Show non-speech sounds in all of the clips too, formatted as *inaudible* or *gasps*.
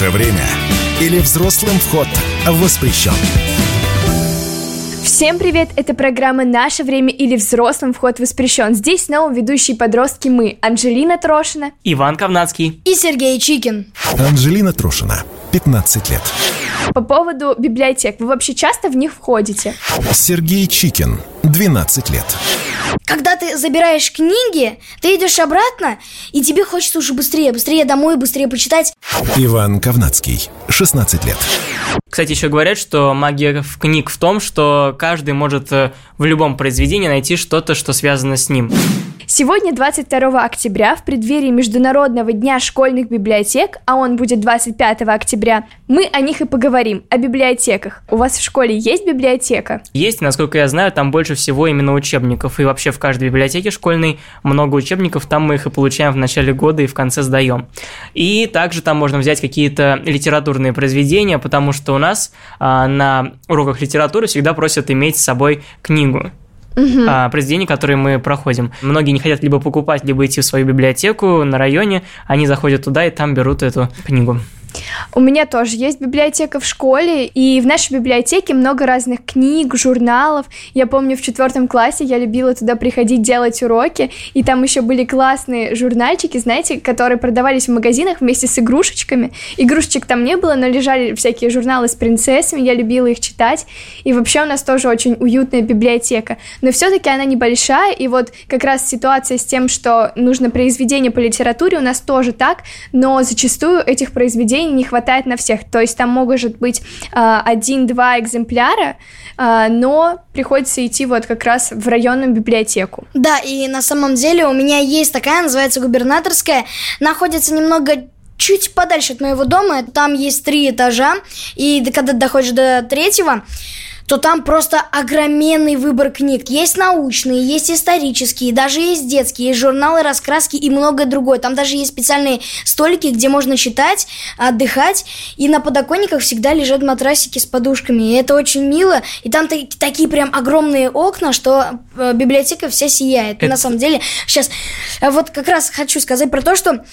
наше время» или «Взрослым вход воспрещен». Всем привет! Это программа «Наше время» или «Взрослым вход воспрещен». Здесь снова ведущие подростки мы, Анжелина Трошина, Иван Ковнацкий и Сергей Чикин. Анжелина Трошина, 15 лет. По поводу библиотек, вы вообще часто в них входите? Сергей Чикин, 12 лет. Когда ты забираешь книги, ты идешь обратно, и тебе хочется уже быстрее, быстрее домой, быстрее почитать. Иван Ковнацкий, 16 лет. Кстати, еще говорят, что магия в книг в том, что каждый может э, в любом произведении найти что-то, что связано с ним. Сегодня, 22 октября, в преддверии Международного дня школьных библиотек, а он будет 25 октября, мы о них и поговорим, о библиотеках. У вас в школе есть библиотека? Есть, насколько я знаю, там больше всего именно учебников, и вообще в каждой библиотеке школьной много учебников, там мы их и получаем в начале года и в конце сдаем. И также там можно взять какие-то литературные произведения, потому что у нас а, на уроках литературы всегда просят иметь с собой книгу угу. а, произведений, которые мы проходим. Многие не хотят либо покупать, либо идти в свою библиотеку на районе, они заходят туда и там берут эту книгу. У меня тоже есть библиотека в школе, и в нашей библиотеке много разных книг, журналов. Я помню, в четвертом классе я любила туда приходить делать уроки, и там еще были классные журнальчики, знаете, которые продавались в магазинах вместе с игрушечками. Игрушечек там не было, но лежали всякие журналы с принцессами, я любила их читать. И вообще у нас тоже очень уютная библиотека. Но все-таки она небольшая, и вот как раз ситуация с тем, что нужно произведение по литературе, у нас тоже так, но зачастую этих произведений произведений не хватает на всех. То есть там может быть а, один-два экземпляра, а, но приходится идти вот как раз в районную библиотеку. Да, и на самом деле у меня есть такая, называется губернаторская, находится немного чуть подальше от моего дома, там есть три этажа, и когда доходишь до третьего, то там просто огроменный выбор книг. Есть научные, есть исторические, даже есть детские, есть журналы, раскраски и многое другое. Там даже есть специальные столики, где можно читать, отдыхать, и на подоконниках всегда лежат матрасики с подушками. И это очень мило, и там такие прям огромные окна, что э, библиотека вся сияет. Это... на самом деле, сейчас э, вот как раз хочу сказать про то, что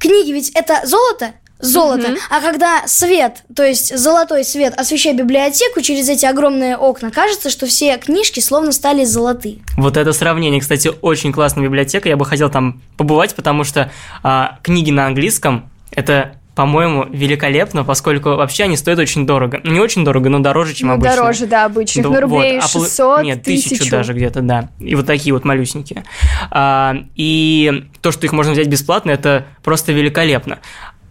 книги ведь это золото, золото. Mm-hmm. А когда свет, то есть золотой свет, освещает библиотеку через эти огромные окна, кажется, что все книжки словно стали золотые. Вот это сравнение, кстати, очень классная библиотека. Я бы хотел там побывать, потому что а, книги на английском это по-моему, великолепно, поскольку вообще они стоят очень дорого. Не очень дорого, но дороже, чем ну, обычно. Дороже, да, обычных. Ну, рублей вот, 600, Нет, тысячу, тысячу даже где-то, да. И вот такие вот малюсенькие. А, и то, что их можно взять бесплатно, это просто великолепно.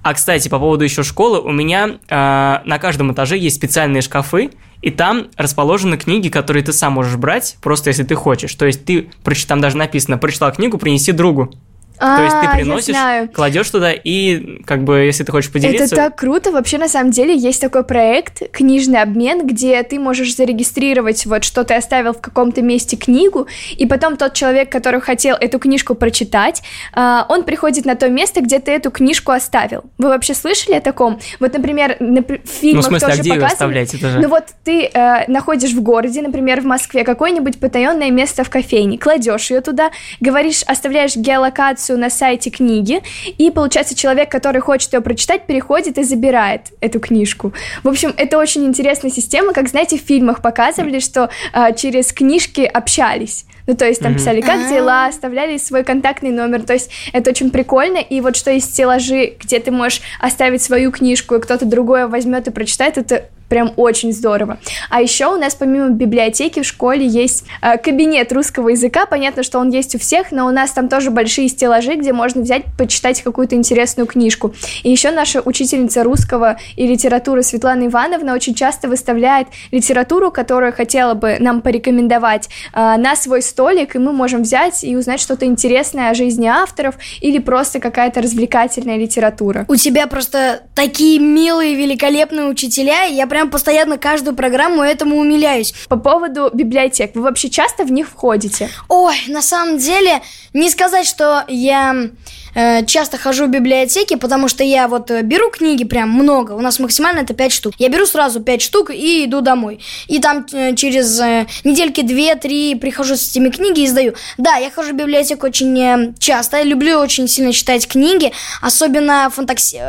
А, кстати, по поводу еще школы, у меня э, на каждом этаже есть специальные шкафы, и там расположены книги, которые ты сам можешь брать, просто если ты хочешь. То есть ты, там даже написано, прочитал книгу, принеси другу. А, То есть ты приносишь, кладешь туда и как бы если ты хочешь поделиться. Это так круто. Вообще на самом деле есть такой проект книжный обмен, где ты можешь зарегистрировать вот что ты оставил в каком-то месте книгу, и потом тот человек, который хотел эту книжку прочитать, а, он приходит на то место, где ты эту книжку оставил. Вы вообще слышали о таком? Вот, например, на, в фильмах ну, в смысле, тоже а где показывали. Ее это же? Ну вот ты э, находишь в городе, например, в Москве, какое-нибудь потаенное место в кофейне, кладешь ее туда, говоришь, оставляешь геолокацию информацию на сайте книги, и, получается, человек, который хочет ее прочитать, переходит и забирает эту книжку. В общем, это очень интересная система, как, знаете, в фильмах показывали, что э, через книжки общались. Ну, то есть там писали, как дела, оставляли свой контактный номер. То есть это очень прикольно. И вот что есть стеллажи, где ты можешь оставить свою книжку, и кто-то другое возьмет и прочитает, это прям очень здорово. А еще у нас помимо библиотеки в школе есть э, кабинет русского языка. Понятно, что он есть у всех, но у нас там тоже большие стеллажи, где можно взять, почитать какую-то интересную книжку. И еще наша учительница русского и литературы Светлана Ивановна очень часто выставляет литературу, которую хотела бы нам порекомендовать э, на свой столик, и мы можем взять и узнать что-то интересное о жизни авторов или просто какая-то развлекательная литература. У тебя просто такие милые, великолепные учителя, и я прям постоянно каждую программу этому умиляюсь. По поводу библиотек, вы вообще часто в них входите? Ой, на самом деле, не сказать, что я э, часто хожу в библиотеки, потому что я вот э, беру книги прям много, у нас максимально это 5 штук. Я беру сразу 5 штук и иду домой. И там э, через э, недельки 2-3 прихожу с этими книги и сдаю. Да, я хожу в библиотеку очень э, часто, я люблю очень сильно читать книги, особенно фантаси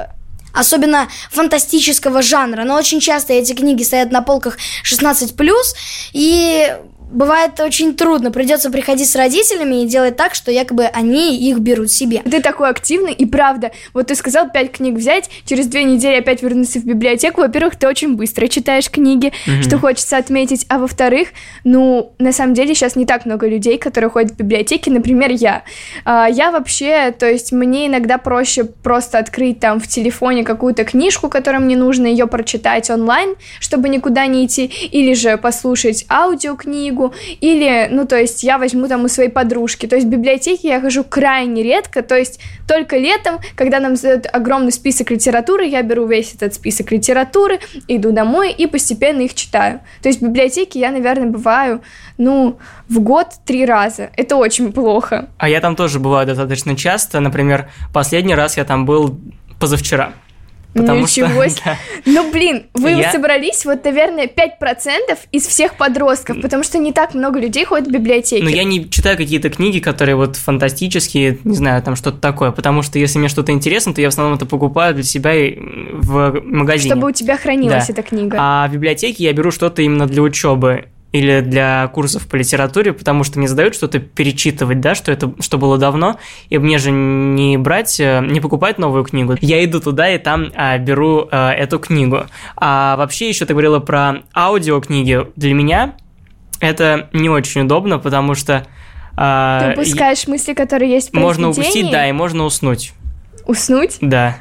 особенно фантастического жанра. Но очень часто эти книги стоят на полках 16+, и бывает очень трудно. Придется приходить с родителями и делать так, что якобы они их берут себе. Ты такой активный, и правда, вот ты сказал пять книг взять, через две недели опять вернуться в библиотеку. Во-первых, ты очень быстро читаешь книги, mm-hmm. что хочется отметить, а во-вторых, ну, на самом деле сейчас не так много людей, которые ходят в библиотеки, например, я. А, я вообще, то есть мне иногда проще просто открыть там в телефоне какую-то книжку, которую мне нужно, ее прочитать онлайн, чтобы никуда не идти, или же послушать аудиокнигу, книгу, или, ну, то есть я возьму там у своей подружки. То есть в библиотеке я хожу крайне редко, то есть только летом, когда нам задают огромный список литературы, я беру весь этот список литературы, иду домой и постепенно их читаю. То есть в библиотеке я, наверное, бываю, ну, в год три раза. Это очень плохо. А я там тоже бываю достаточно часто. Например, последний раз я там был позавчера. Потому Ничего себе. *laughs* Да. Ну, блин, вы я... собрались, вот, наверное, 5% из всех подростков, потому что не так много людей ходят в библиотеки. Ну, я не читаю какие-то книги, которые вот фантастические, не знаю, там что-то такое, потому что если мне что-то интересно, то я в основном это покупаю для себя в магазине. Чтобы у тебя хранилась да. эта книга. А в библиотеке я беру что-то именно для учебы или для курсов по литературе, потому что мне задают что-то перечитывать, да, что это что было давно, и мне же не брать, э, не покупать новую книгу. Я иду туда и там а, беру а, эту книгу. А вообще еще ты говорила про аудиокниги. Для меня это не очень удобно, потому что а, ты упускаешь мысли, которые есть в Можно упустить, да, и можно уснуть. Уснуть? Да.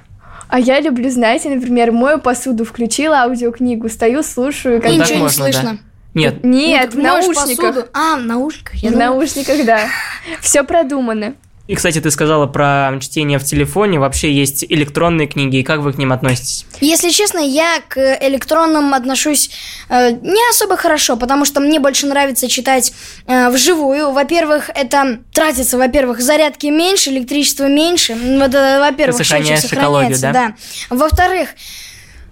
А я люблю, знаете, например, мою посуду, включила аудиокнигу, стою, слушаю. Как... И ничего не слышно. Да. Нет. Нет, в наушниках. А, в наушниках. Я в думала... наушниках, да. *laughs* Все продумано. И, кстати, ты сказала про чтение в телефоне. Вообще есть электронные книги, и как вы к ним относитесь? Если честно, я к электронным отношусь э, не особо хорошо, потому что мне больше нравится читать э, вживую. Во-первых, это тратится, во-первых, зарядки меньше, электричества меньше. Э, во-первых, счетчик сохраняется, да. да. Во-вторых,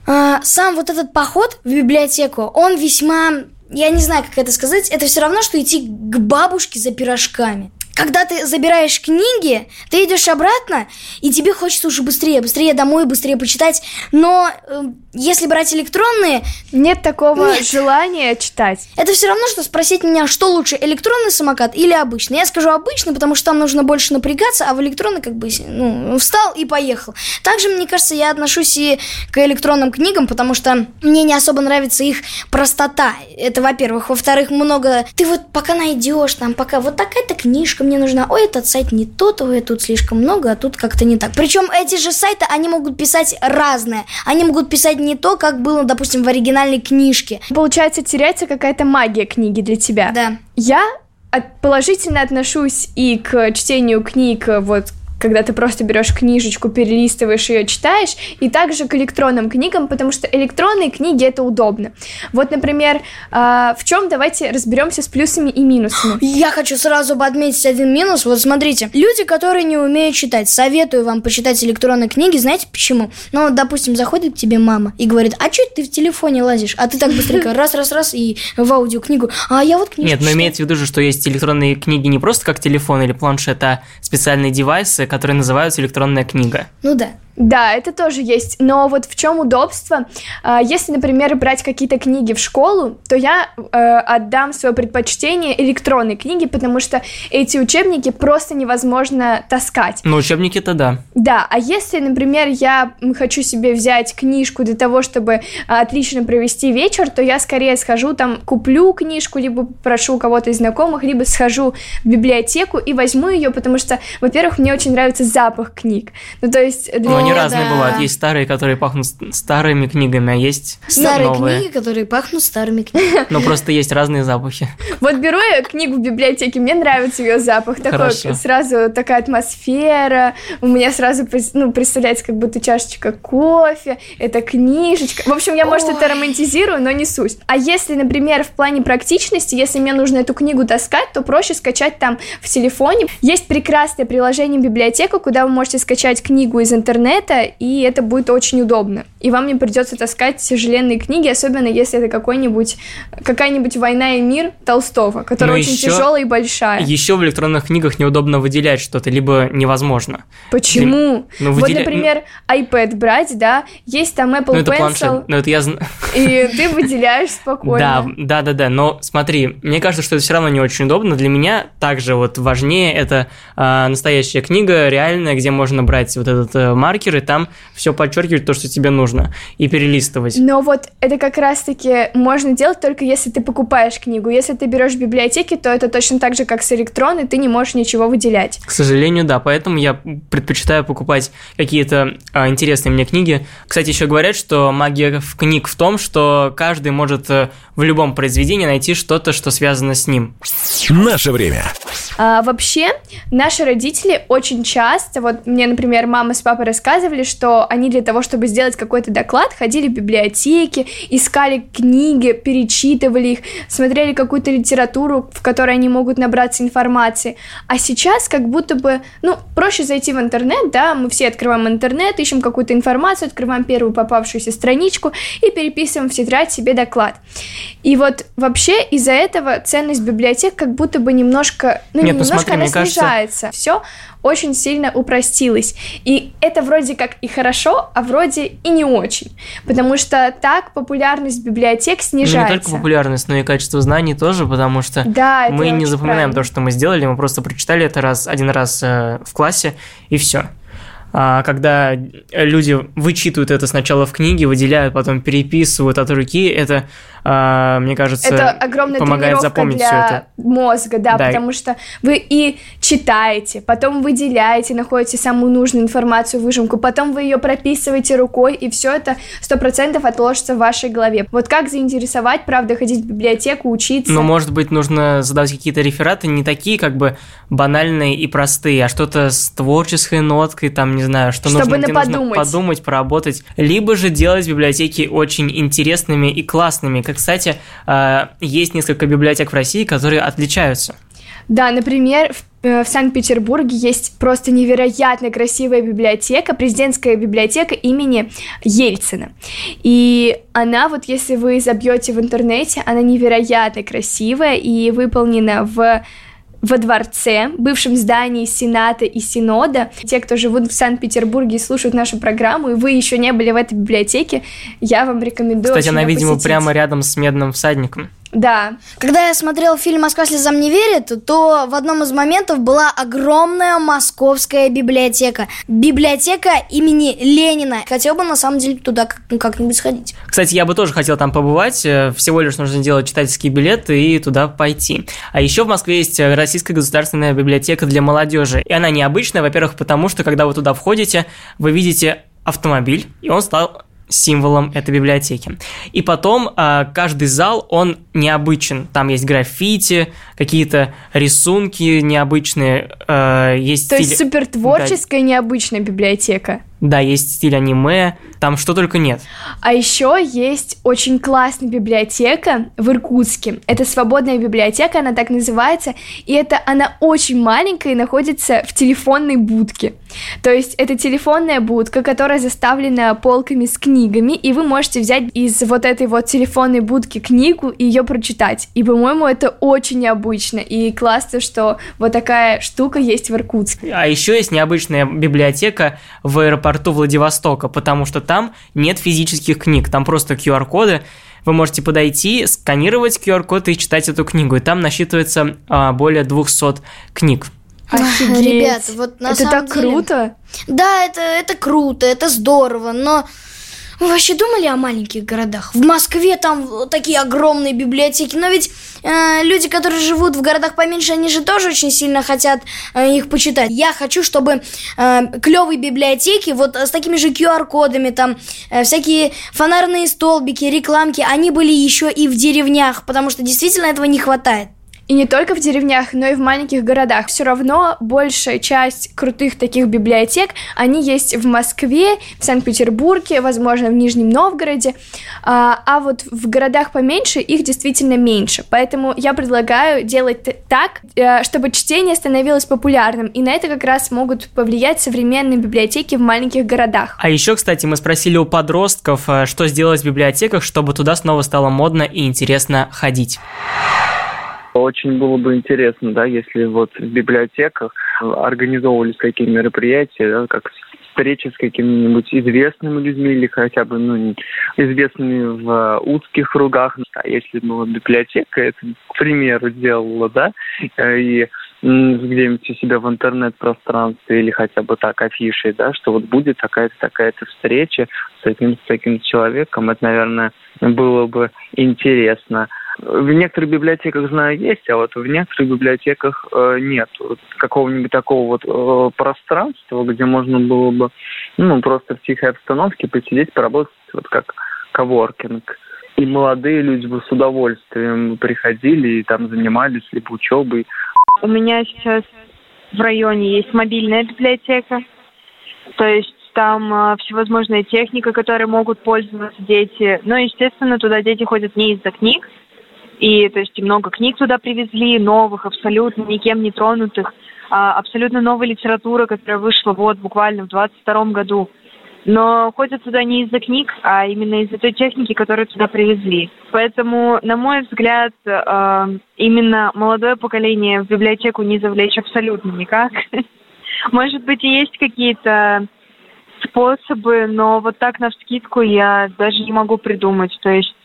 э, сам вот этот поход в библиотеку, он весьма я не знаю, как это сказать, это все равно, что идти к бабушке за пирожками когда ты забираешь книги, ты идешь обратно, и тебе хочется уже быстрее, быстрее домой, быстрее почитать. Но э, если брать электронные... Нет такого нет. желания читать. Это все равно, что спросить меня, что лучше, электронный самокат или обычный. Я скажу обычный, потому что там нужно больше напрягаться, а в электронный как бы, ну, встал и поехал. Также, мне кажется, я отношусь и к электронным книгам, потому что мне не особо нравится их простота. Это, во-первых. Во-вторых, много... Ты вот пока найдешь там, пока вот такая-то книжка, книжка мне нужна, ой, этот сайт не тот, ой, тут слишком много, а тут как-то не так. Причем эти же сайты, они могут писать разное. Они могут писать не то, как было, допустим, в оригинальной книжке. Получается, теряется какая-то магия книги для тебя. Да. Я положительно отношусь и к чтению книг вот когда ты просто берешь книжечку, перелистываешь ее, читаешь, и также к электронным книгам, потому что электронные книги это удобно. Вот, например, э, в чем давайте разберемся с плюсами и минусами. *gasps* Я хочу сразу бы отметить один минус. Вот смотрите, люди, которые не умеют читать, советую вам почитать электронные книги. Знаете почему? Ну, вот, допустим, заходит к тебе мама и говорит, а что ты в телефоне лазишь? А ты так быстренько *laughs* раз-раз-раз и в аудиокнигу. А я вот книжку Нет, но имеется в виду же, что есть электронные книги не просто как телефон или планшет, а специальные девайсы, которые называются электронная книга. Ну да. Да, это тоже есть. Но вот в чем удобство? А, если, например, брать какие-то книги в школу, то я э, отдам свое предпочтение электронной книге, потому что эти учебники просто невозможно таскать. Ну, учебники-то да. Да, а если, например, я хочу себе взять книжку для того, чтобы отлично провести вечер, то я скорее схожу там, куплю книжку, либо прошу кого-то из знакомых, либо схожу в библиотеку и возьму ее, потому что, во-первых, мне очень нравится запах книг. Ну, то есть для они разные да. бывают. Есть старые, которые пахнут старыми книгами, а есть старые новые. книги, которые пахнут старыми книгами. Но просто есть разные запахи. Вот беру я книгу в библиотеке, мне нравится ее запах. Такой сразу такая атмосфера. У меня сразу ну, представляется, как будто чашечка кофе, это книжечка. В общем, я, может, это романтизирую, но не суть. А если, например, в плане практичности, если мне нужно эту книгу таскать, то проще скачать там в телефоне. Есть прекрасное приложение библиотека, куда вы можете скачать книгу из интернета, интернета, и это будет очень удобно. И вам не придется таскать тяжеленные книги, особенно если это какой-нибудь какая-нибудь «Война и мир» Толстого, которая Но очень еще- тяжелая и большая. Еще в электронных книгах неудобно выделять что-то, либо невозможно. Почему? Ну, вот, выделя- например, iPad брать, да, есть там Apple Ну, это Pencil, планшет. Ну, это я знаю. и ты выделяешь Да, спокойно. да, да, да. Но смотри, мне кажется, что это все равно не очень удобно. Для меня также вот важнее это а, настоящая книга, реальная, где можно брать вот этот э, маркер и там все подчеркивать то, что тебе нужно, и перелистывать. Но вот это как раз-таки можно делать только если ты покупаешь книгу. Если ты берешь в библиотеке, то это точно так же, как с электронной, ты не можешь ничего выделять. К сожалению, да, поэтому я предпочитаю покупать какие-то а, интересные мне книги. Кстати, еще говорят, что магия в книг в том, что каждый может э, в любом произведении найти что-то, что связано с ним. Наше время. А, вообще, наши родители очень часто, вот мне, например, мама с папой рассказывали, что они для того, чтобы сделать какой-то доклад, ходили в библиотеки, искали книги, перечитывали их, смотрели какую-то литературу, в которой они могут набраться информации. А сейчас как будто бы, ну, проще зайти в интернет, да, мы все открываем интернет, ищем какую-то информацию, открываем первую попавшуюся страничку и переписываем в тетрадь себе доклад. И вот вообще из-за этого ценность библиотек как будто бы немножко, ну, Нет, не ну немножко смотри, она мне кажется- снижается. Все очень сильно упростилось. И это вроде как и хорошо, а вроде и не очень. Потому что так популярность библиотек Ну, не снижается. только популярность, но и качество знаний тоже, потому что Да, мы не запоминаем правильно. то, что мы сделали, мы просто прочитали это раз, один раз э, в классе, и все. А когда люди вычитывают это сначала в книге, выделяют, потом переписывают от руки, это, а, мне кажется, Это огромная помогает запомнить для все это. мозга, да, Да, потому что вы и читаете, потом выделяете, находите самую нужную информацию, выжимку, потом вы ее прописываете рукой, и все это сто процентов отложится в вашей голове. Вот как заинтересовать, правда, ходить в библиотеку, учиться? Но, может быть, нужно задавать какие-то рефераты не такие, как бы банальные и простые, а что-то с творческой ноткой, там, не знаю, что Чтобы нужно, на нужно подумать. подумать, поработать. Либо же делать библиотеки очень интересными и классными. Как, кстати, э, есть несколько библиотек в России, которые отличаются. Да, например, в, э, в Санкт-Петербурге есть просто невероятно красивая библиотека, президентская библиотека имени Ельцина. И она, вот если вы забьете в интернете, она невероятно красивая и выполнена в во дворце, бывшем здании Сената и Синода. Те, кто живут в Санкт-Петербурге и слушают нашу программу, и вы еще не были в этой библиотеке, я вам рекомендую Кстати, она, видимо, посетить. прямо рядом с Медным всадником. Да, Когда я смотрел фильм «Москва слезам не верит», то в одном из моментов была огромная московская библиотека. Библиотека имени Ленина. Хотел бы, на самом деле, туда ну, как-нибудь сходить. Кстати, я бы тоже хотел там побывать. э, Всего лишь нужно делать читательский билет и туда пойти. А еще в Москве есть э, Российская государственная библиотека для молодежи. И она необычная, во-первых, потому что когда вы туда входите, вы видите автомобиль, и он стал символом этой библиотеки. И потом а, каждый зал, он необычен. Там есть граффити, какие-то рисунки необычные, э, есть то есть стиль- супер творческая, необычная библиотека. Да, есть стиль аниме, там что только нет. А еще есть очень классная библиотека в Иркутске. Это свободная библиотека, она так называется. И это она очень маленькая и находится в телефонной будке. То есть это телефонная будка, которая заставлена полками с книгами, и вы можете взять из вот этой вот телефонной будки книгу и ее прочитать. И, по-моему, это очень необычно. И классно, что вот такая штука есть в Иркутске. А еще есть необычная библиотека в аэропорту Владивостока, потому что там нет физических книг, там просто QR-коды. Вы можете подойти, сканировать QR-код и читать эту книгу. И там насчитывается а, более 200 книг. Офигеть. Ребят, вот на это самом так деле- круто. Да, это, это круто, это здорово, но вы вообще думали о маленьких городах? В Москве там такие огромные библиотеки, но ведь э, люди, которые живут в городах поменьше, они же тоже очень сильно хотят э, их почитать. Я хочу, чтобы э, клевые библиотеки, вот с такими же QR-кодами, там э, всякие фонарные столбики, рекламки, они были еще и в деревнях, потому что действительно этого не хватает. И не только в деревнях, но и в маленьких городах. Все равно большая часть крутых таких библиотек, они есть в Москве, в Санкт-Петербурге, возможно, в Нижнем Новгороде. А, а вот в городах поменьше их действительно меньше. Поэтому я предлагаю делать так, э, чтобы чтение становилось популярным. И на это как раз могут повлиять современные библиотеки в маленьких городах. А еще, кстати, мы спросили у подростков, э, что сделать в библиотеках, чтобы туда снова стало модно и интересно ходить. Очень было бы интересно, да, если вот в библиотеках организовывались какие мероприятия, да, как встречи с какими-нибудь известными людьми или хотя бы ну, известными в узких кругах. А если бы ну, библиотека это, к примеру, делала, да, и где-нибудь у себя в интернет-пространстве или хотя бы так афишей, да, что вот будет такая-то такая-то встреча с таким с таким человеком, это, наверное, было бы интересно. В некоторых библиотеках, знаю, есть, а вот в некоторых библиотеках э, нет какого-нибудь такого вот э, пространства, где можно было бы, ну, просто в тихой обстановке посидеть, поработать, вот как коворкинг. И молодые люди бы с удовольствием приходили и там занимались либо учебой. У меня сейчас в районе есть мобильная библиотека, то есть там э, всевозможная техника, которой могут пользоваться дети. Но, естественно, туда дети ходят не из-за книг, и то есть много книг туда привезли, новых, абсолютно никем не тронутых, а, абсолютно новая литература, которая вышла вот буквально в 22 году. Но ходят туда не из-за книг, а именно из-за той техники, которую туда привезли. Поэтому, на мой взгляд, а, именно молодое поколение в библиотеку не завлечь абсолютно никак. *laughs* Может быть, и есть какие-то способы, но вот так на вскидку я даже не могу придумать. То есть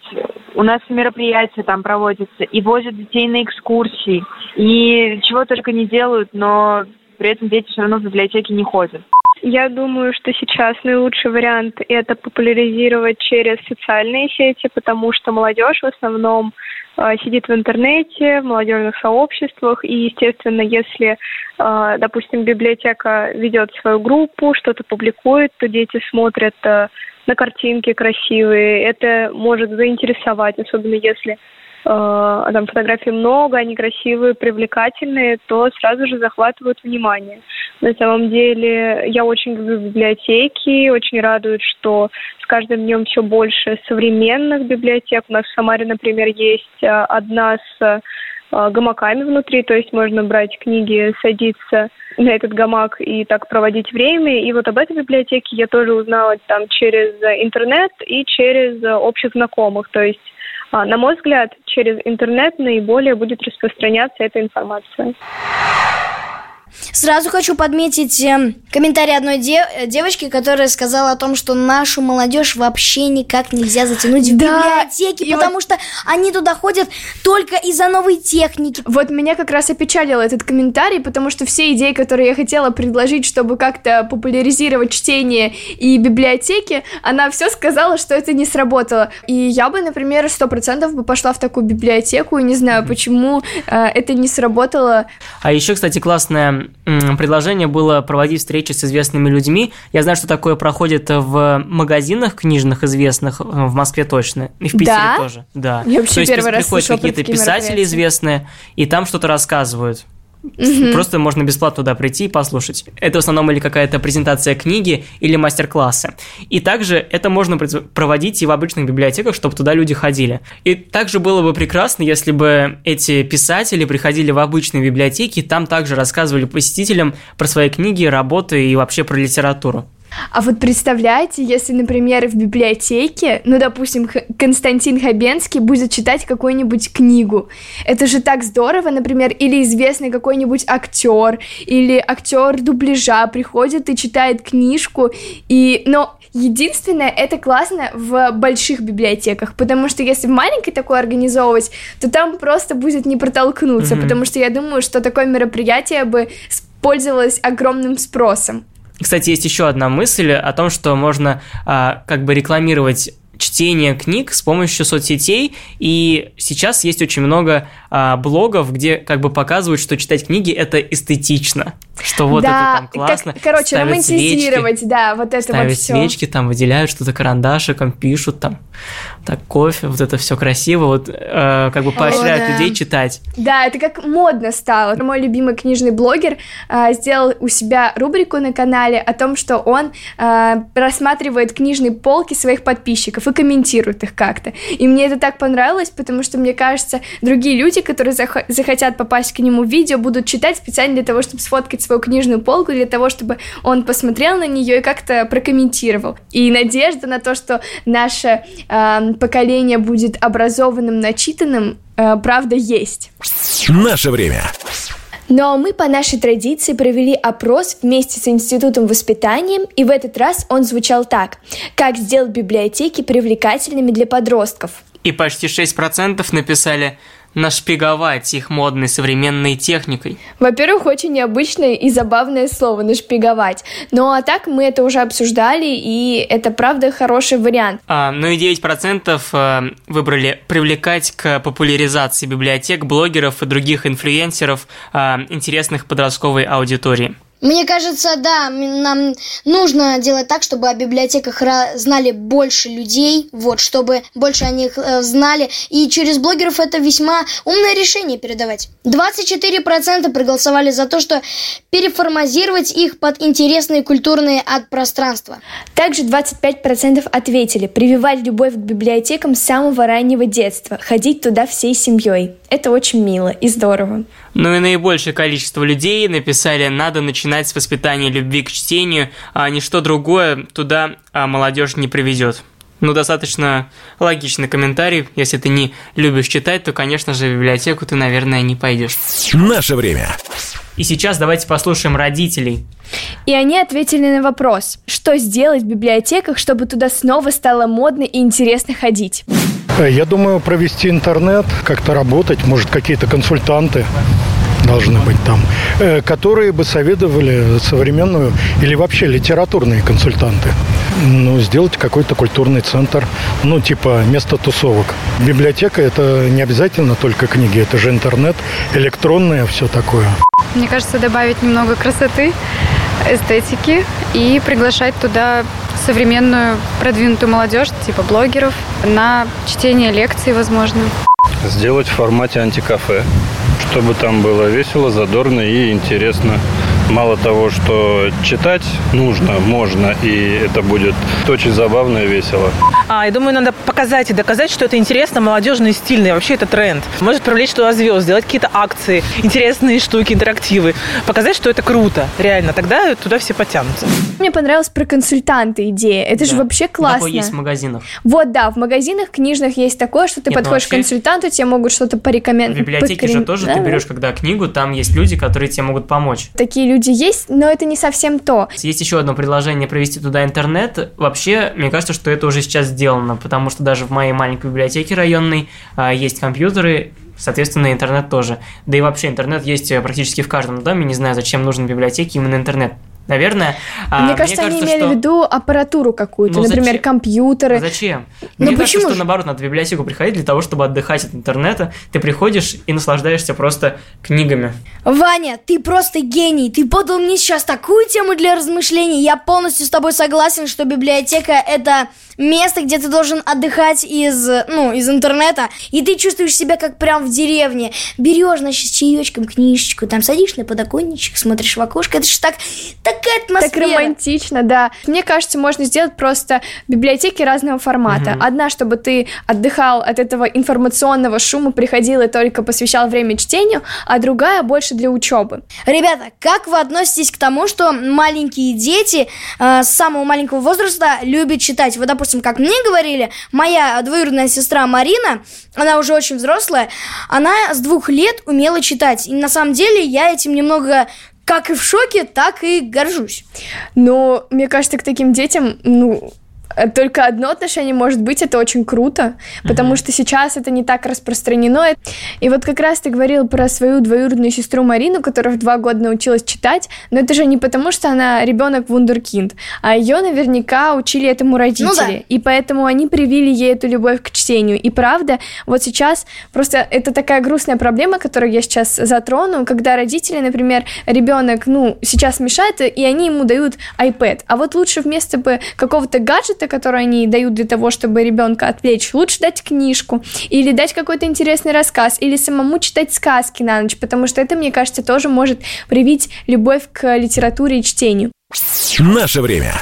у нас мероприятия там проводятся, и возят детей на экскурсии, и чего только не делают, но при этом дети все равно в библиотеке не ходят. Я думаю, что сейчас наилучший вариант это популяризировать через социальные сети, потому что молодежь в основном э, сидит в интернете, в молодежных сообществах, и, естественно, если, э, допустим, библиотека ведет свою группу, что-то публикует, то дети смотрят э, на картинки красивые. Это может заинтересовать, особенно если э, там фотографий много, они красивые, привлекательные, то сразу же захватывают внимание. На самом деле я очень люблю библиотеки, очень радует, что с каждым днем все больше современных библиотек. У нас в Самаре, например, есть э, одна с Э, гамаками внутри, то есть можно брать книги, садиться на этот гамак и так проводить время. И вот об этой библиотеке я тоже узнала там через интернет и через общих знакомых. То есть, а, на мой взгляд, через интернет наиболее будет распространяться эта информация. Сразу хочу подметить э, комментарий одной де- девочки, которая сказала о том, что нашу молодежь вообще никак нельзя затянуть в да, библиотеки, потому вот... что они туда ходят только из-за новой техники. Вот меня как раз опечалил этот комментарий, потому что все идеи, которые я хотела предложить, чтобы как-то популяризировать чтение и библиотеки, она все сказала, что это не сработало. И я бы, например, сто процентов бы пошла в такую библиотеку, и не знаю, почему э, это не сработало. А еще, кстати, классная предложение было проводить встречи с известными людьми. Я знаю, что такое проходит в магазинах книжных известных, э, в Москве точно, и в Питере да? тоже. Да. Я вообще То есть первый приходят какие-то писатели известные, и там что-то рассказывают. Угу. Просто можно бесплатно туда прийти и послушать. Это в основном или какая-то презентация книги, или мастер-классы. И также это можно проводить и в обычных библиотеках, чтобы туда люди ходили. И также было бы прекрасно, если бы эти писатели приходили в обычные библиотеки, и там также рассказывали посетителям про свои книги, работы и вообще про литературу. А вот представляете, если, например, в библиотеке, ну, допустим, Константин Хабенский будет читать какую-нибудь книгу. Это же так здорово, например, или известный какой-нибудь актер, или актер дубляжа приходит и читает книжку, и... Но единственное, это классно в больших библиотеках, потому что если в маленькой такое организовывать, то там просто будет не протолкнуться, mm-hmm. потому что я думаю, что такое мероприятие бы пользовалось огромным спросом. Кстати, есть еще одна мысль о том, что можно а, как бы рекламировать чтение книг с помощью соцсетей, и сейчас есть очень много а, блогов, где как бы показывают, что читать книги это эстетично, что вот да, это там классно. Как, короче, ставят романтизировать, свечки, да, вот это ставят вот все. свечки, там выделяют что-то карандашиком, пишут там, так кофе, вот это все красиво, вот э, как бы поощряют да. людей читать. Да, это как модно стало. Мой любимый книжный блогер а, сделал у себя рубрику на канале о том, что он а, рассматривает книжные полки своих подписчиков и комментирует их как-то. И мне это так понравилось, потому что, мне кажется, другие люди, которые зах- захотят попасть к нему в видео, будут читать специально для того, чтобы сфоткать свою книжную полку, для того, чтобы он посмотрел на нее и как-то прокомментировал. И надежда на то, что наше а, поколение будет образованным, начитанным, а, правда, есть. Наше время. Но мы по нашей традиции провели опрос вместе с Институтом воспитания, и в этот раз он звучал так. Как сделать библиотеки привлекательными для подростков? И почти 6% написали нашпиговать их модной современной техникой. Во-первых, очень необычное и забавное слово «нашпиговать». Ну а так мы это уже обсуждали, и это правда хороший вариант. А, ну и 9% э, выбрали привлекать к популяризации библиотек, блогеров и других инфлюенсеров, э, интересных подростковой аудитории. Мне кажется, да, нам нужно делать так, чтобы о библиотеках знали больше людей, вот, чтобы больше о них э, знали. И через блогеров это весьма умное решение передавать. 24% проголосовали за то, что переформазировать их под интересные культурные от пространства. Также 25% ответили прививать любовь к библиотекам с самого раннего детства, ходить туда всей семьей. Это очень мило и здорово. Ну и наибольшее количество людей написали «надо начинать с воспитания любви к чтению, а ничто другое туда а, молодежь не приведет». Ну, достаточно логичный комментарий. Если ты не любишь читать, то, конечно же, в библиотеку ты, наверное, не пойдешь. Наше время. И сейчас давайте послушаем родителей. И они ответили на вопрос, что сделать в библиотеках, чтобы туда снова стало модно и интересно ходить. Э, Я думаю, провести интернет, как-то работать, может, какие-то консультанты должны быть там, э, которые бы советовали современную или вообще литературные консультанты. Ну, сделать какой-то культурный центр, ну, типа место тусовок. Библиотека – это не обязательно только книги, это же интернет, электронное, все такое. Мне кажется, добавить немного красоты, эстетики и приглашать туда современную продвинутую молодежь, типа блогеров, на чтение лекций, возможно. Сделать в формате антикафе, чтобы там было весело, задорно и интересно. Мало того, что читать нужно, можно, и это будет очень забавно и весело. А, я думаю, надо показать и доказать, что это интересно, молодежно и стильно. И вообще это тренд. Может привлечь туда звезд, сделать какие-то акции, интересные штуки, интерактивы. Показать, что это круто, реально. Тогда туда все потянутся. Мне понравилась про консультанты идея. Это же Да. вообще Такое классно. есть в магазинах. Вот, да, в магазинах книжных есть такое, что ты Нет, ну подходишь к вообще- консультанту, тебе могут что-то В порекомендовать. библиотеке же тоже ты берешь, когда книгу, там есть люди, которые тебе могут помочь. Такие люди есть, но это не совсем то. Есть еще одно предложение провести туда интернет. Вообще, мне кажется, что это уже сейчас сделано, потому что даже в моей маленькой библиотеке районной а, есть компьютеры, соответственно, интернет тоже. Да и вообще интернет есть э, практически в каждом доме. Не знаю, зачем нужен в библиотеке именно интернет. Наверное. а, Мне кажется, они имели что- в виду аппаратуру какую-то, Ну, например, зачем? компьютеры. Зачем? Ну, Мне кажется, почему что же? наоборот, надо в библиотеку приходить для того, чтобы отдыхать от интернета. Ты приходишь и наслаждаешься просто книгами. Ваня, ты просто гений. Ты подал мне сейчас такую тему для размышлений. Я полностью с тобой согласен, что библиотека это место, где ты должен отдыхать из, ну, из интернета, и ты чувствуешь себя как прям в деревне. Берешь, значит, с чаечком книжечку, там садишь на подоконничек, смотришь в окошко. Это же так, такая атмосфера. Так романтично, да. Мне кажется, можно сделать просто библиотеки разного формата. Мгм. Одна, чтобы ты отдыхал от этого информационного шума, приходил и только посвящал время чтению, а другая больше для учебы. Ребята, как вы относитесь к тому, что маленькие дети э, с самого маленького возраста любят читать? Вот, допустим, как мне говорили, моя двоюродная сестра Марина, она уже очень взрослая, она с двух лет умела читать. И на самом деле я этим немного как и в шоке, так и горжусь. Но мне кажется, к таким детям, ну, только одно отношение может быть, это очень круто, потому mm-hmm. что сейчас это не так распространено. И вот как раз ты говорил про свою двоюродную сестру Марину, которая в два года научилась читать, но это же не потому, что она ребенок вундеркинд, а ее наверняка учили этому родители, ну, да. и поэтому они привили ей эту любовь к чтению. И правда, вот сейчас просто это такая грустная проблема, которую я сейчас затрону, когда родители, например, ребенок, ну, сейчас мешает, и они ему дают iPad, а вот лучше вместо бы какого-то гаджета, который они дают для того, чтобы ребенка отвлечь, лучше дать книжку или дать какой-то интересный рассказ, или самому читать сказки на ночь, потому что это, мне кажется, тоже может привить любовь к литературе и чтению. Наше время.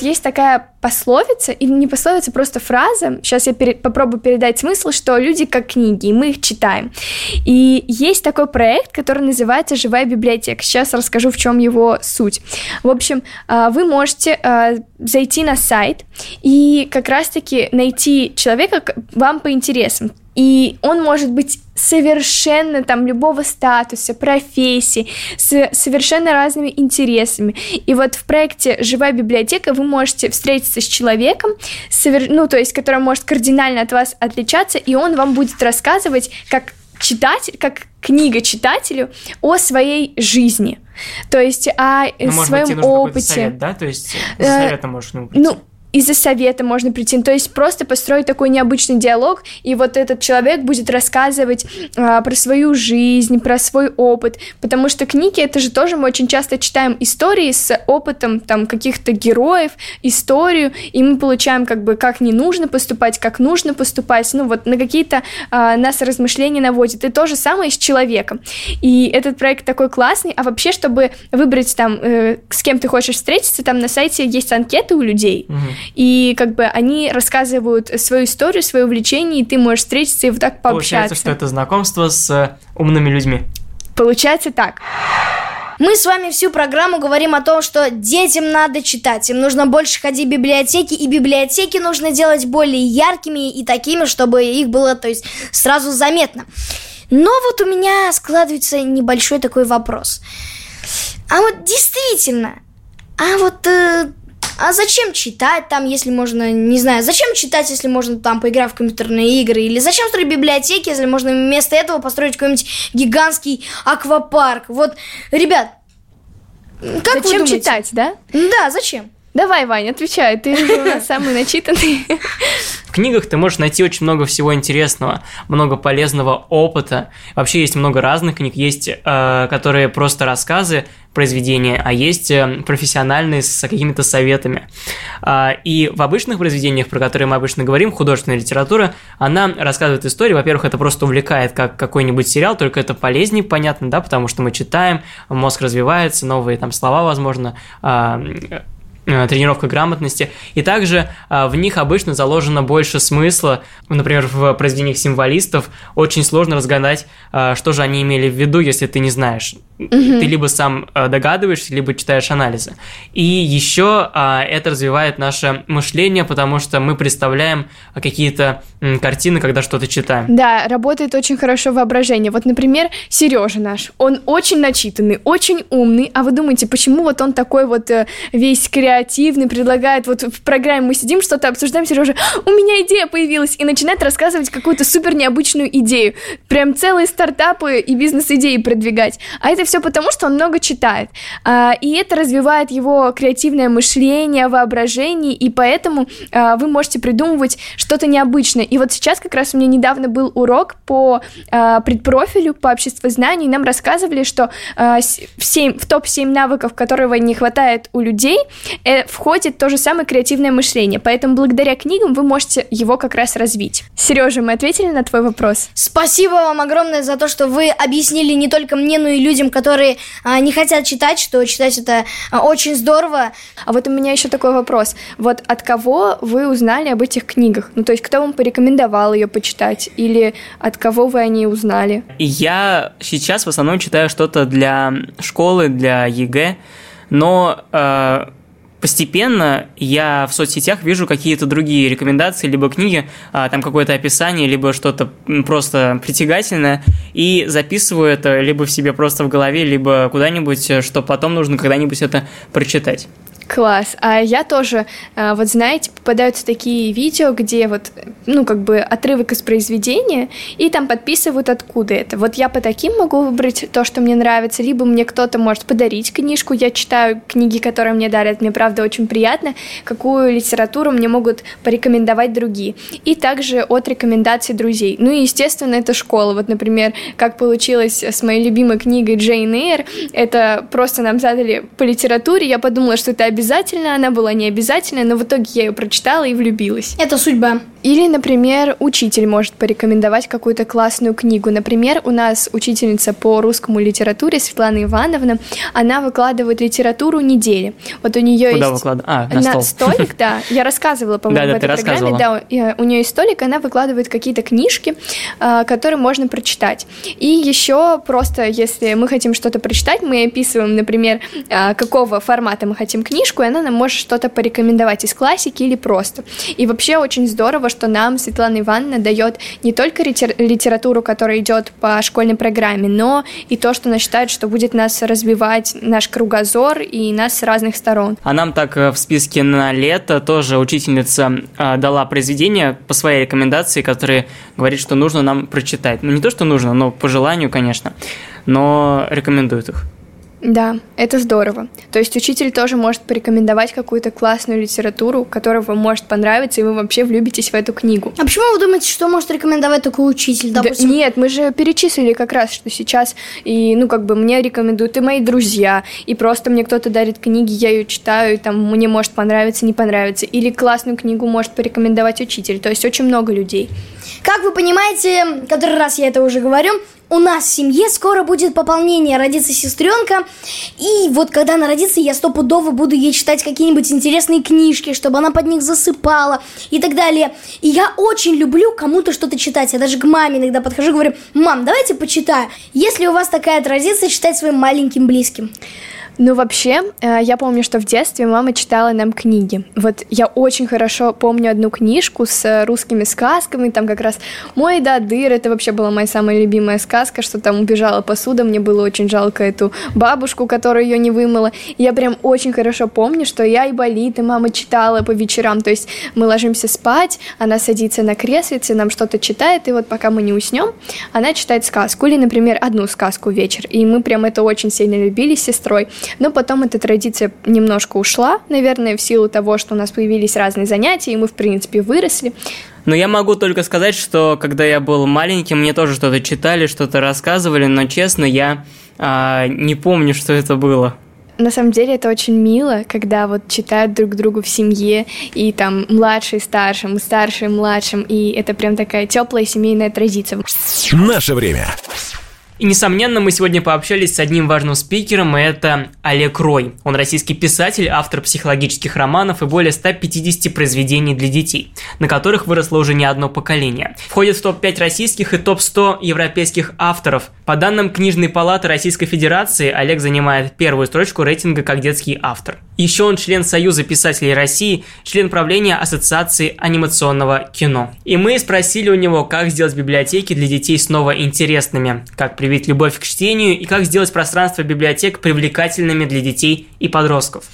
Есть такая пословица, или не пословица, просто фраза, сейчас я пере- попробую передать смысл, что люди как книги, и мы их читаем. И есть такой проект, который называется «Живая библиотека». Сейчас расскажу, в чем его суть. В общем, а, вы можете а, зайти на сайт и как раз-таки найти человека вам по интересам. И он может быть совершенно там любого статуса, профессии, с совершенно разными интересами. И вот в проекте «Живая библиотека» вы можете встретиться с человеком, совер... ну, то есть, который может кардинально от вас отличаться, и он вам будет рассказывать, как читатель, как книга читателю о своей жизни. То есть о ну, своем быть, опыте. Совет, да? То есть за э, советом можешь ну, ну, из-за совета можно прийти. Ну, то есть просто построить такой необычный диалог, и вот этот человек будет рассказывать а, про свою жизнь, про свой опыт, потому что книги это же тоже мы очень часто читаем истории с опытом там каких-то героев, историю, и мы получаем как бы как не нужно поступать, как нужно поступать, ну вот на какие-то а, нас размышления наводит. И то же самое с человеком. И этот проект такой классный, а вообще, чтобы выбрать там, э, с кем ты хочешь встретиться, там на сайте есть анкеты у людей, и как бы они рассказывают свою историю, свое увлечение, и ты можешь встретиться и вот так пообщаться. Получается, что это знакомство с э, умными людьми. Получается так. Мы с вами всю программу говорим о том, что детям надо читать, им нужно больше ходить в библиотеки, и библиотеки нужно делать более яркими и такими, чтобы их было, то есть, сразу заметно. Но вот у меня складывается небольшой такой вопрос. А вот действительно, а вот э, а зачем читать там, если можно, не знаю, зачем читать, если можно там поиграть в компьютерные игры, или зачем строить библиотеки, если можно вместо этого построить какой-нибудь гигантский аквапарк. Вот, ребят, как зачем читать, да? Да, зачем? Давай, Ваня, отвечай, ты у нас *laughs* самый начитанный. В книгах ты можешь найти очень много всего интересного, много полезного опыта. Вообще есть много разных книг, есть, э, которые просто рассказы, произведения, а есть э, профессиональные с какими-то советами. Э, и в обычных произведениях, про которые мы обычно говорим, художественная литература, она рассказывает истории. Во-первых, это просто увлекает, как какой-нибудь сериал, только это полезнее, понятно, да, потому что мы читаем, мозг развивается, новые там слова, возможно, Э, тренировка грамотности, и также а, в них обычно заложено больше смысла. Например, в произведениях символистов очень сложно разгадать, а, что же они имели в виду, если ты не знаешь. Угу. Ты либо сам а, догадываешься, либо читаешь анализы. И еще это развивает наше мышление, потому что мы представляем какие-то картины, когда что-то читаем. Да, работает очень хорошо воображение. Вот, например, Сережа наш, он очень начитанный, очень умный, а вы думаете, почему вот он такой вот э, весь креативный, креативный, предлагает, вот в программе мы сидим, что-то обсуждаем, Сережа, у меня идея появилась, и начинает рассказывать какую-то супер необычную идею. Прям целые стартапы и бизнес-идеи продвигать. А это все потому, что он много читает. А, и это развивает его креативное мышление, воображение, и поэтому а, вы можете придумывать что-то необычное. И вот сейчас как раз у меня недавно был урок по а, предпрофилю, по обществознанию, и нам рассказывали, что в, 7, в топ-7 навыков, которого не хватает у людей, э, входит то же самое креативное мышление. Поэтому благодаря книгам вы можете его как раз развить. Сережа, мы ответили на твой вопрос? Спасибо вам огромное за то, что вы объяснили не только мне, но и людям, которые а, не хотят читать, что читать это а, очень здорово. А вот у меня еще такой вопрос. Вот от кого вы узнали об этих книгах? Ну, то есть, кто вам порекомендовал ее почитать? Или от кого вы о ней узнали? Я сейчас в основном читаю что-то для школы, для ЕГЭ, но э, постепенно я в соцсетях вижу какие-то другие рекомендации, либо книги, а, там какое-то описание, либо что-то просто притягательное, и записываю это либо в себе просто в голове, либо куда-нибудь, что потом нужно когда-нибудь это прочитать. Класс. А я тоже, а, вот знаете, попадаются такие видео, где вот, ну, как бы отрывок из произведения, и там подписывают, откуда это. Вот я по таким могу выбрать то, что мне нравится, либо мне кто-то может подарить книжку, я читаю книги, которые мне дарят, мне правда очень приятно, какую литературу мне могут порекомендовать другие. И также от рекомендаций друзей. Ну и, естественно, это школа. Вот, например, как получилось с моей любимой книгой Джейн Эйр, это просто нам задали по литературе, я подумала, что это обязательно, она была не обязательная, но в итоге я ее прочитала и влюбилась. Это судьба. Или, например, учитель может порекомендовать какую-то классную книгу. Например, у нас учительница по русскому литературе Светлана Ивановна, она выкладывает литературу недели. Вот у нее Куда есть выклад- А, на стол. столик, да. *laughs* Я рассказывала, по-моему, Да-да, в ты этой программе. Да, у нее есть столик, она выкладывает какие-то книжки, а, которые можно прочитать. И еще просто, если мы хотим что-то прочитать, мы описываем, например, а, какого формата мы хотим книжку, и она нам может что-то порекомендовать из классики или просто. И вообще очень здорово, что нам Светлана Ивановна дает не только литер- литературу, которая идет по школьной программе, но и то, что она считает, что будет нас развивать наш кругозор и нас с разных сторон. А нам так э, в списке на лето тоже учительница э, дала произведение по своей рекомендации, которые говорит, что нужно нам прочитать. Ну, не то, что нужно, но по желанию, конечно, но рекомендует их. Да, это здорово. То есть учитель тоже может порекомендовать какую-то классную литературу, которая вам может понравиться, и вы вообще влюбитесь в эту книгу. А почему вы думаете, что может рекомендовать такой учитель? Да Допустим, нет, мы же перечислили как раз, что сейчас, и, ну, как бы мне рекомендуют и мои друзья, и просто мне кто-то дарит книги, я ее читаю, и там мне может понравиться, не понравиться. Или классную книгу может порекомендовать учитель. То есть очень много людей. Как вы понимаете, который раз я это уже говорю, у нас в семье скоро будет пополнение, родится сестренка, и вот когда она родится, я стопудово буду ей читать какие-нибудь интересные книжки, чтобы она под них засыпала и так далее. И я очень люблю кому-то что-то читать. Я даже к маме иногда подхожу и говорю, мам, давайте почитаю. Если у вас такая традиция читать своим маленьким близким. Ну, вообще, э, я помню, что в детстве мама читала нам книги. Вот я очень хорошо помню одну книжку с э, русскими сказками, там как раз «Мой дадыр», это вообще была моя самая любимая сказка, что там убежала посуда, мне было очень жалко эту бабушку, которая ее не вымыла. Я прям очень хорошо помню, что я и болит, и мама читала по вечерам, то есть мы ложимся спать, она садится на креслице, нам что-то читает, и вот пока мы не уснем, она читает сказку, или, например, одну сказку вечер, и мы прям это очень сильно любили с сестрой. Но потом эта традиция немножко ушла, наверное, в силу того, что у нас появились разные занятия, и мы, в принципе, выросли. Но я могу только сказать, что когда я был маленьким, мне тоже что-то читали, что-то рассказывали, но честно, я а, не помню, что это было. На самом деле это очень мило, когда вот читают друг другу в семье, и там младший старшим, старший младшим, и это прям такая теплая семейная традиция. Наше время. И, несомненно, мы сегодня пообщались с одним важным спикером, и это Олег Рой. Он российский писатель, автор психологических романов и более 150 произведений для детей, на которых выросло уже не одно поколение. Входит в топ-5 российских и топ-100 европейских авторов. По данным Книжной палаты Российской Федерации, Олег занимает первую строчку рейтинга как детский автор. Еще он член Союза писателей России, член правления Ассоциации анимационного кино. И мы спросили у него, как сделать библиотеки для детей снова интересными, как привить любовь к чтению и как сделать пространство библиотек привлекательными для детей и подростков.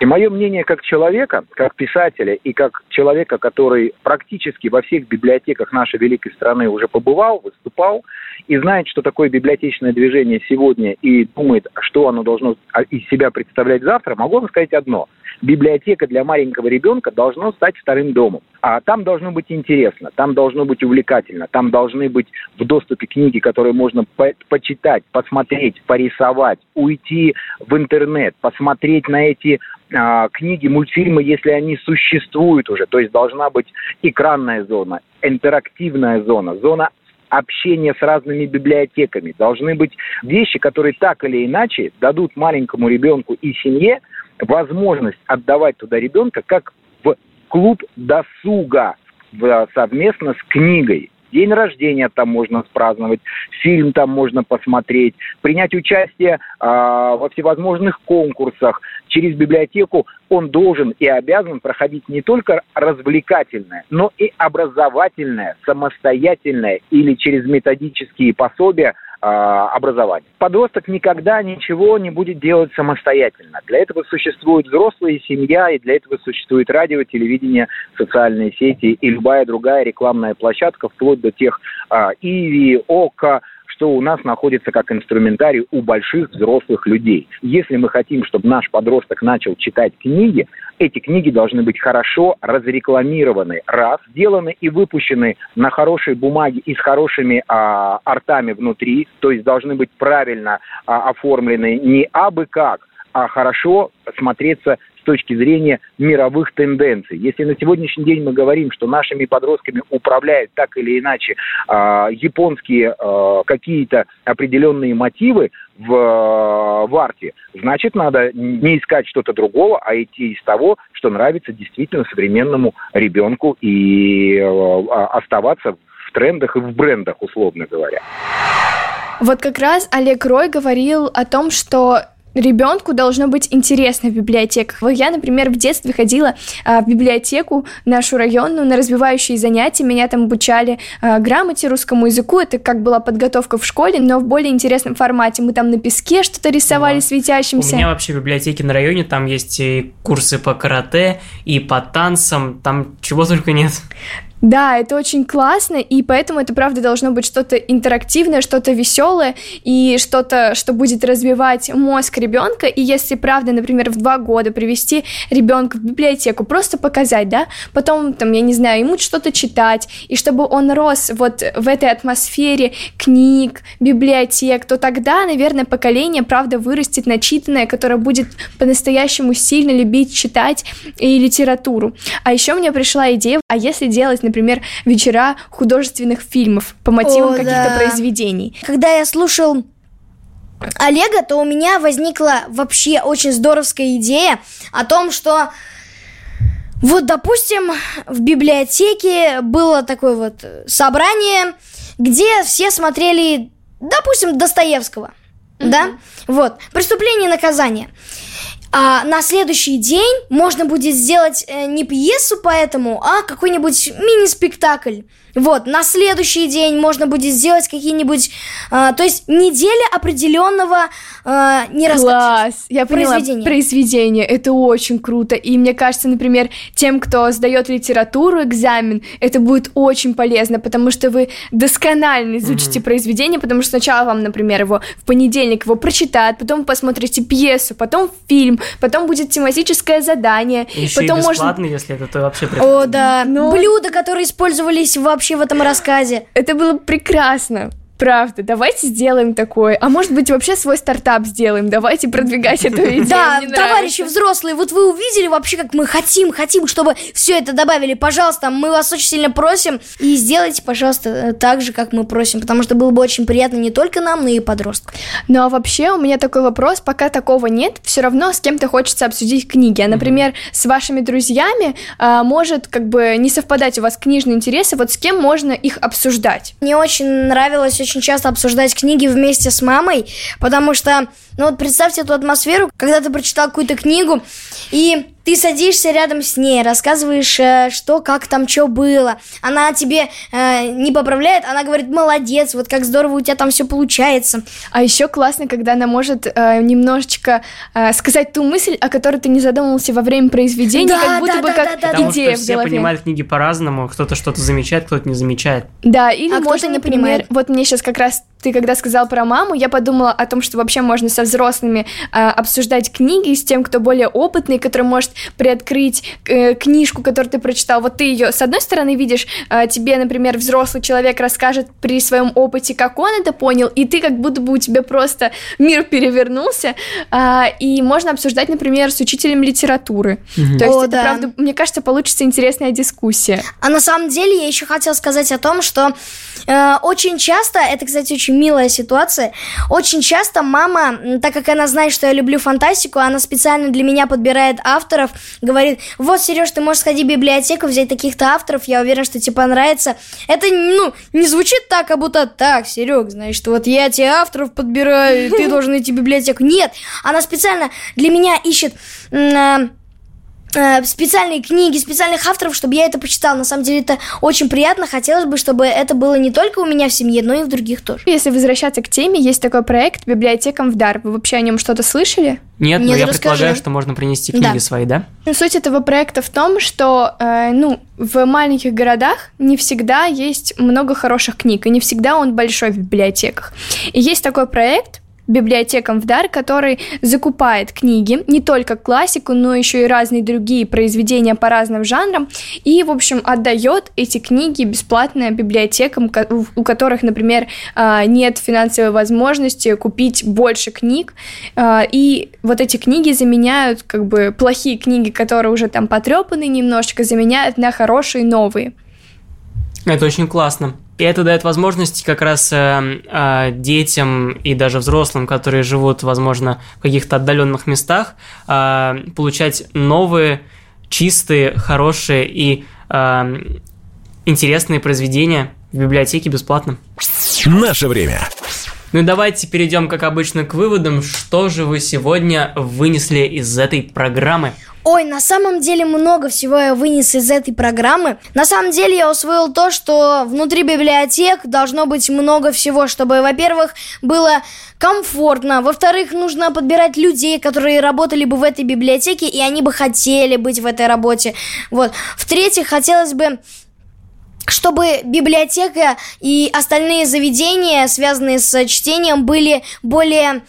И мое мнение как человека, как писателя и как человека, который практически во всех библиотеках нашей великой страны уже побывал, выступал и знает, что такое библиотечное движение сегодня и думает, что оно должно из себя представлять завтра, могу вам сказать одно. Библиотека для маленького ребенка должна стать вторым домом. А там должно быть интересно, там должно быть увлекательно, там должны быть в доступе книги, которые можно по почитать, посмотреть, порисовать, уйти в интернет, посмотреть на эти а, книги, мультфильмы, если они существуют уже. То есть должна быть экранная зона, интерактивная зона, зона общения с разными библиотеками. Должны быть вещи, которые так или иначе дадут маленькому ребенку и семье возможность отдавать туда ребенка как в клуб досуга в, совместно с книгой. День рождения там можно спраздновать, фильм там можно посмотреть, принять участие э, во всевозможных конкурсах. Через библиотеку он должен и обязан проходить не только развлекательное, но и образовательное, самостоятельное или через методические пособия образования. Подросток никогда ничего не будет делать самостоятельно. Для этого существует взрослая семья, и для этого существует радио, телевидение, социальные сети и любая другая рекламная площадка, вплоть до тех а, Иви, Ока, что у нас находится как инструментарий у больших взрослых людей. Если мы хотим, чтобы наш подросток начал читать книги, эти книги должны быть хорошо разрекламированы, раз, сделаны и выпущены на хорошей бумаге и с хорошими а, артами внутри, то есть должны быть правильно а, оформлены не абы как, а хорошо смотреться точки зрения мировых тенденций. Если на сегодняшний день мы говорим, что нашими подростками управляют так или иначе э, японские э, какие-то определенные мотивы в, в арте, значит, надо не искать что-то другого, а идти из того, что нравится действительно современному ребенку и э, оставаться в трендах и в брендах, условно говоря. Вот как раз Олег Рой говорил о том, что ребенку должно быть интересно в библиотеках. Я, например, в детстве ходила а, в библиотеку нашу районную на развивающие занятия. Меня там обучали а, грамоте, русскому языку. Это как была подготовка в школе, но в более интересном формате. Мы там на песке что-то рисовали да. светящимся. У меня вообще в библиотеке на районе там есть и курсы по карате, и по танцам, там чего только нет. Да, это очень классно, и поэтому это, правда, должно быть что-то интерактивное, что-то веселое, и что-то, что будет развивать мозг ребенка. И если, правда, например, в два года привести ребенка в библиотеку, просто показать, да, потом, там, я не знаю, ему что-то читать, и чтобы он рос вот в этой атмосфере книг, библиотек, то тогда, наверное, поколение, правда, вырастет начитанное, которое будет по-настоящему сильно любить читать и литературу. А еще мне пришла идея, а если делать, например, вечера художественных фильмов по мотивам каких-то да. произведений. Когда я слушал Олега, то у меня возникла вообще очень здоровская идея о том, что вот, допустим, в библиотеке было такое вот собрание, где все смотрели, допустим, Достоевского, mm-hmm. да, вот, «Преступление и наказание». А на следующий день можно будет сделать э, не пьесу по этому, а какой-нибудь мини-спектакль. Вот, на следующий день можно будет сделать какие-нибудь, э, то есть неделя определенного э, не Класс, я поняла, произведения. произведение, это очень круто, и мне кажется, например, тем, кто сдает литературу, экзамен, это будет очень полезно, потому что вы досконально изучите mm-hmm. произведение, потому что сначала вам, например, его в понедельник его прочитают, потом посмотрите пьесу, потом фильм, потом будет тематическое задание, Еще потом и бесплатно, можно... если это, то вообще прекрасно. О, да, Но... блюда, которые использовались вообще вообще в этом рассказе. Это было прекрасно. Правда, давайте сделаем такое. А может быть, вообще свой стартап сделаем. Давайте продвигать эту идею. Да, товарищи взрослые, вот вы увидели вообще, как мы хотим, хотим, чтобы все это добавили. Пожалуйста, мы вас очень сильно просим. И сделайте, пожалуйста, так же, как мы просим. Потому что было бы очень приятно не только нам, но и подросткам. Ну а вообще у меня такой вопрос. Пока такого нет, все равно с кем-то хочется обсудить книги. А, например, с вашими друзьями а, может как бы не совпадать у вас книжные интересы. Вот с кем можно их обсуждать? Мне очень нравилось очень часто обсуждать книги вместе с мамой, потому что, ну вот представьте эту атмосферу, когда ты прочитал какую-то книгу, и ты садишься рядом с ней, рассказываешь, э, что, как там, что было. Она тебе э, не поправляет, она говорит, молодец, вот как здорово у тебя там все получается. А еще классно, когда она может э, немножечко э, сказать ту мысль, о которой ты не задумывался во время произведения, да, как будто да, бы да, как да, Потому идея что все понимают книги по-разному, кто-то что-то замечает, кто-то не замечает. Да, или а можно, например, понимает. вот мне сейчас как раз ты когда сказал про маму, я подумала о том, что вообще можно со взрослыми э, обсуждать книги с тем, кто более опытный, который может приоткрыть э, книжку, которую ты прочитал. Вот ты ее с одной стороны видишь, э, тебе, например, взрослый человек расскажет при своем опыте, как он это понял, и ты как будто бы у тебя просто мир перевернулся, э, и можно обсуждать, например, с учителем литературы. Mm-hmm. То есть О, это, да. правда, мне кажется, получится интересная дискуссия. А на самом деле я еще хотела сказать о том, что э, очень часто, это, кстати, очень милая ситуация, очень часто мама, так как она знает, что я люблю фантастику, она специально для меня подбирает авторов, говорит, вот, Сереж, ты можешь сходить в библиотеку, взять таких-то авторов, я уверен, что тебе понравится. Это, ну, не звучит так, как будто так, Серег, значит, вот я тебе авторов подбираю, и ты *laughs* должен идти в библиотеку. Нет, она специально для меня ищет э, специальные книги, специальных авторов, чтобы я это почитал. На самом деле это очень приятно. Хотелось бы, чтобы это было не только у меня в семье, но и в других тоже. Если возвращаться к теме, есть такой проект «Библиотекам в дар». Вы вообще о нем что-то слышали? Нет, но Нет, я расскажи. предполагаю, что можно принести книги Да. свои, да? Ну, Суть этого проекта в том, что э, ну, в маленьких городах не всегда есть много хороших книг, и не всегда он большой в библиотеках. И есть такой проект библиотекам в дар, который закупает книги, не только классику, но еще и разные другие произведения по разным жанрам, и, в общем, отдает эти книги бесплатно библиотекам, у которых, например, а, нет финансовой возможности купить больше книг, а, и вот эти книги заменяют, как бы, плохие книги, которые уже там потрепаны немножечко, заменяют на хорошие новые. Это очень классно. И это дает возможность как раз э, э, детям и даже взрослым, которые живут, возможно, в каких-то отдаленных местах, э, получать новые, чистые, хорошие и э, интересные произведения в библиотеке бесплатно. Наше время. Ну давайте перейдем, как обычно, к выводам. Что же вы сегодня вынесли из этой программы? Ой, на самом деле много всего я вынес из этой программы. На самом деле я усвоил то, что внутри библиотек должно быть много всего, чтобы, во-первых, было комфортно, во-вторых, нужно подбирать людей, которые работали бы в этой библиотеке, и они бы хотели быть в этой работе. Вот. В-третьих, хотелось бы чтобы библиотека и остальные заведения, связанные с чтением, были более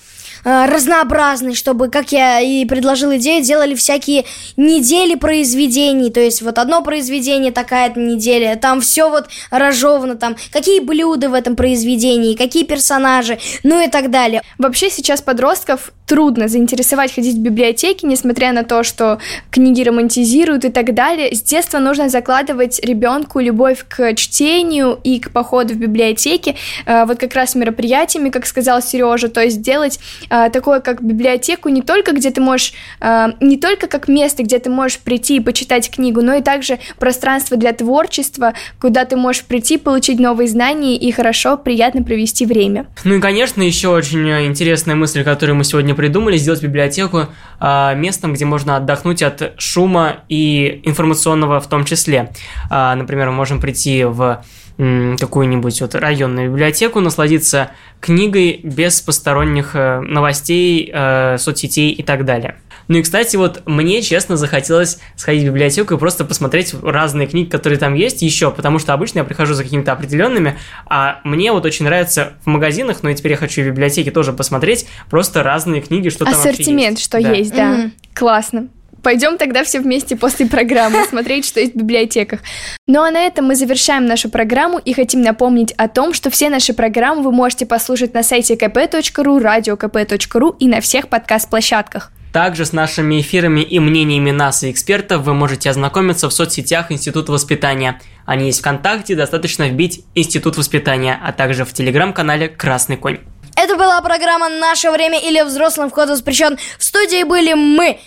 э, разнообразны, чтобы, как я и предложил идею, делали всякие недели произведений, то есть вот одно произведение, такая-то неделя, там все вот разжевано, там какие блюда в этом произведении, какие персонажи, ну и так далее. Вообще сейчас подростков трудно заинтересовать ходить в библиотеки, несмотря на то, что книги романтизируют и так далее. С детства нужно закладывать ребенку любовь к чтению и к походу в библиотеки. Э, Вот как раз мероприятиями, как сказал Сережа, то есть делать э, такое, как библиотеку, не только где ты можешь, э, не только как место, где ты можешь прийти и почитать книгу, но и также пространство для творчества, куда ты можешь прийти, получить новые знания и хорошо, приятно провести время. Ну и, конечно, еще очень интересная мысль, которую мы сегодня придумали, сделать библиотеку а, местом, где можно отдохнуть от шума и информационного в том числе. А, например, мы можем прийти в какую-нибудь вот районную библиотеку, насладиться книгой без посторонних э, новостей, э, соцсетей и так далее. Ну и, кстати, вот мне, честно, захотелось сходить в библиотеку и просто посмотреть разные книги, которые там есть еще, потому что обычно я прихожу за какими-то определенными, а мне вот очень нравится в магазинах, но и теперь я хочу в библиотеке тоже посмотреть просто разные книги, что там вообще Ассортимент, есть. что Да. есть, да. Мгм. Классно. Пойдем тогда все вместе после программы *laughs* смотреть, что есть в библиотеках. Ну а на этом мы завершаем нашу программу и хотим напомнить о том, что все наши программы вы можете послушать на сайте kp.ru, radiokp.ru и на всех подкаст-площадках. Также с нашими эфирами и мнениями нас и экспертов вы можете ознакомиться в соцсетях Института воспитания. Они есть ВКонтакте, достаточно вбить Институт воспитания, а также в телеграм-канале «Красный конь». Это была программа «Наше время» или «Взрослым вход воспрещен». В студии были мы,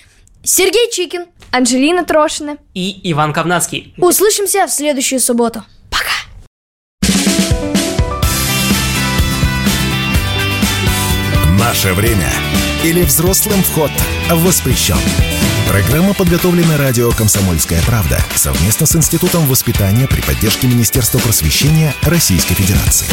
Сергей Чикин. Анжелина Трошина. И Иван Ковнацкий. Услышимся в следующую субботу. Наше время. Или взрослым вход воспрещен. Программа подготовлена радио «Комсомольская правда» совместно с Институтом воспитания при поддержке Министерства просвещения Российской Федерации.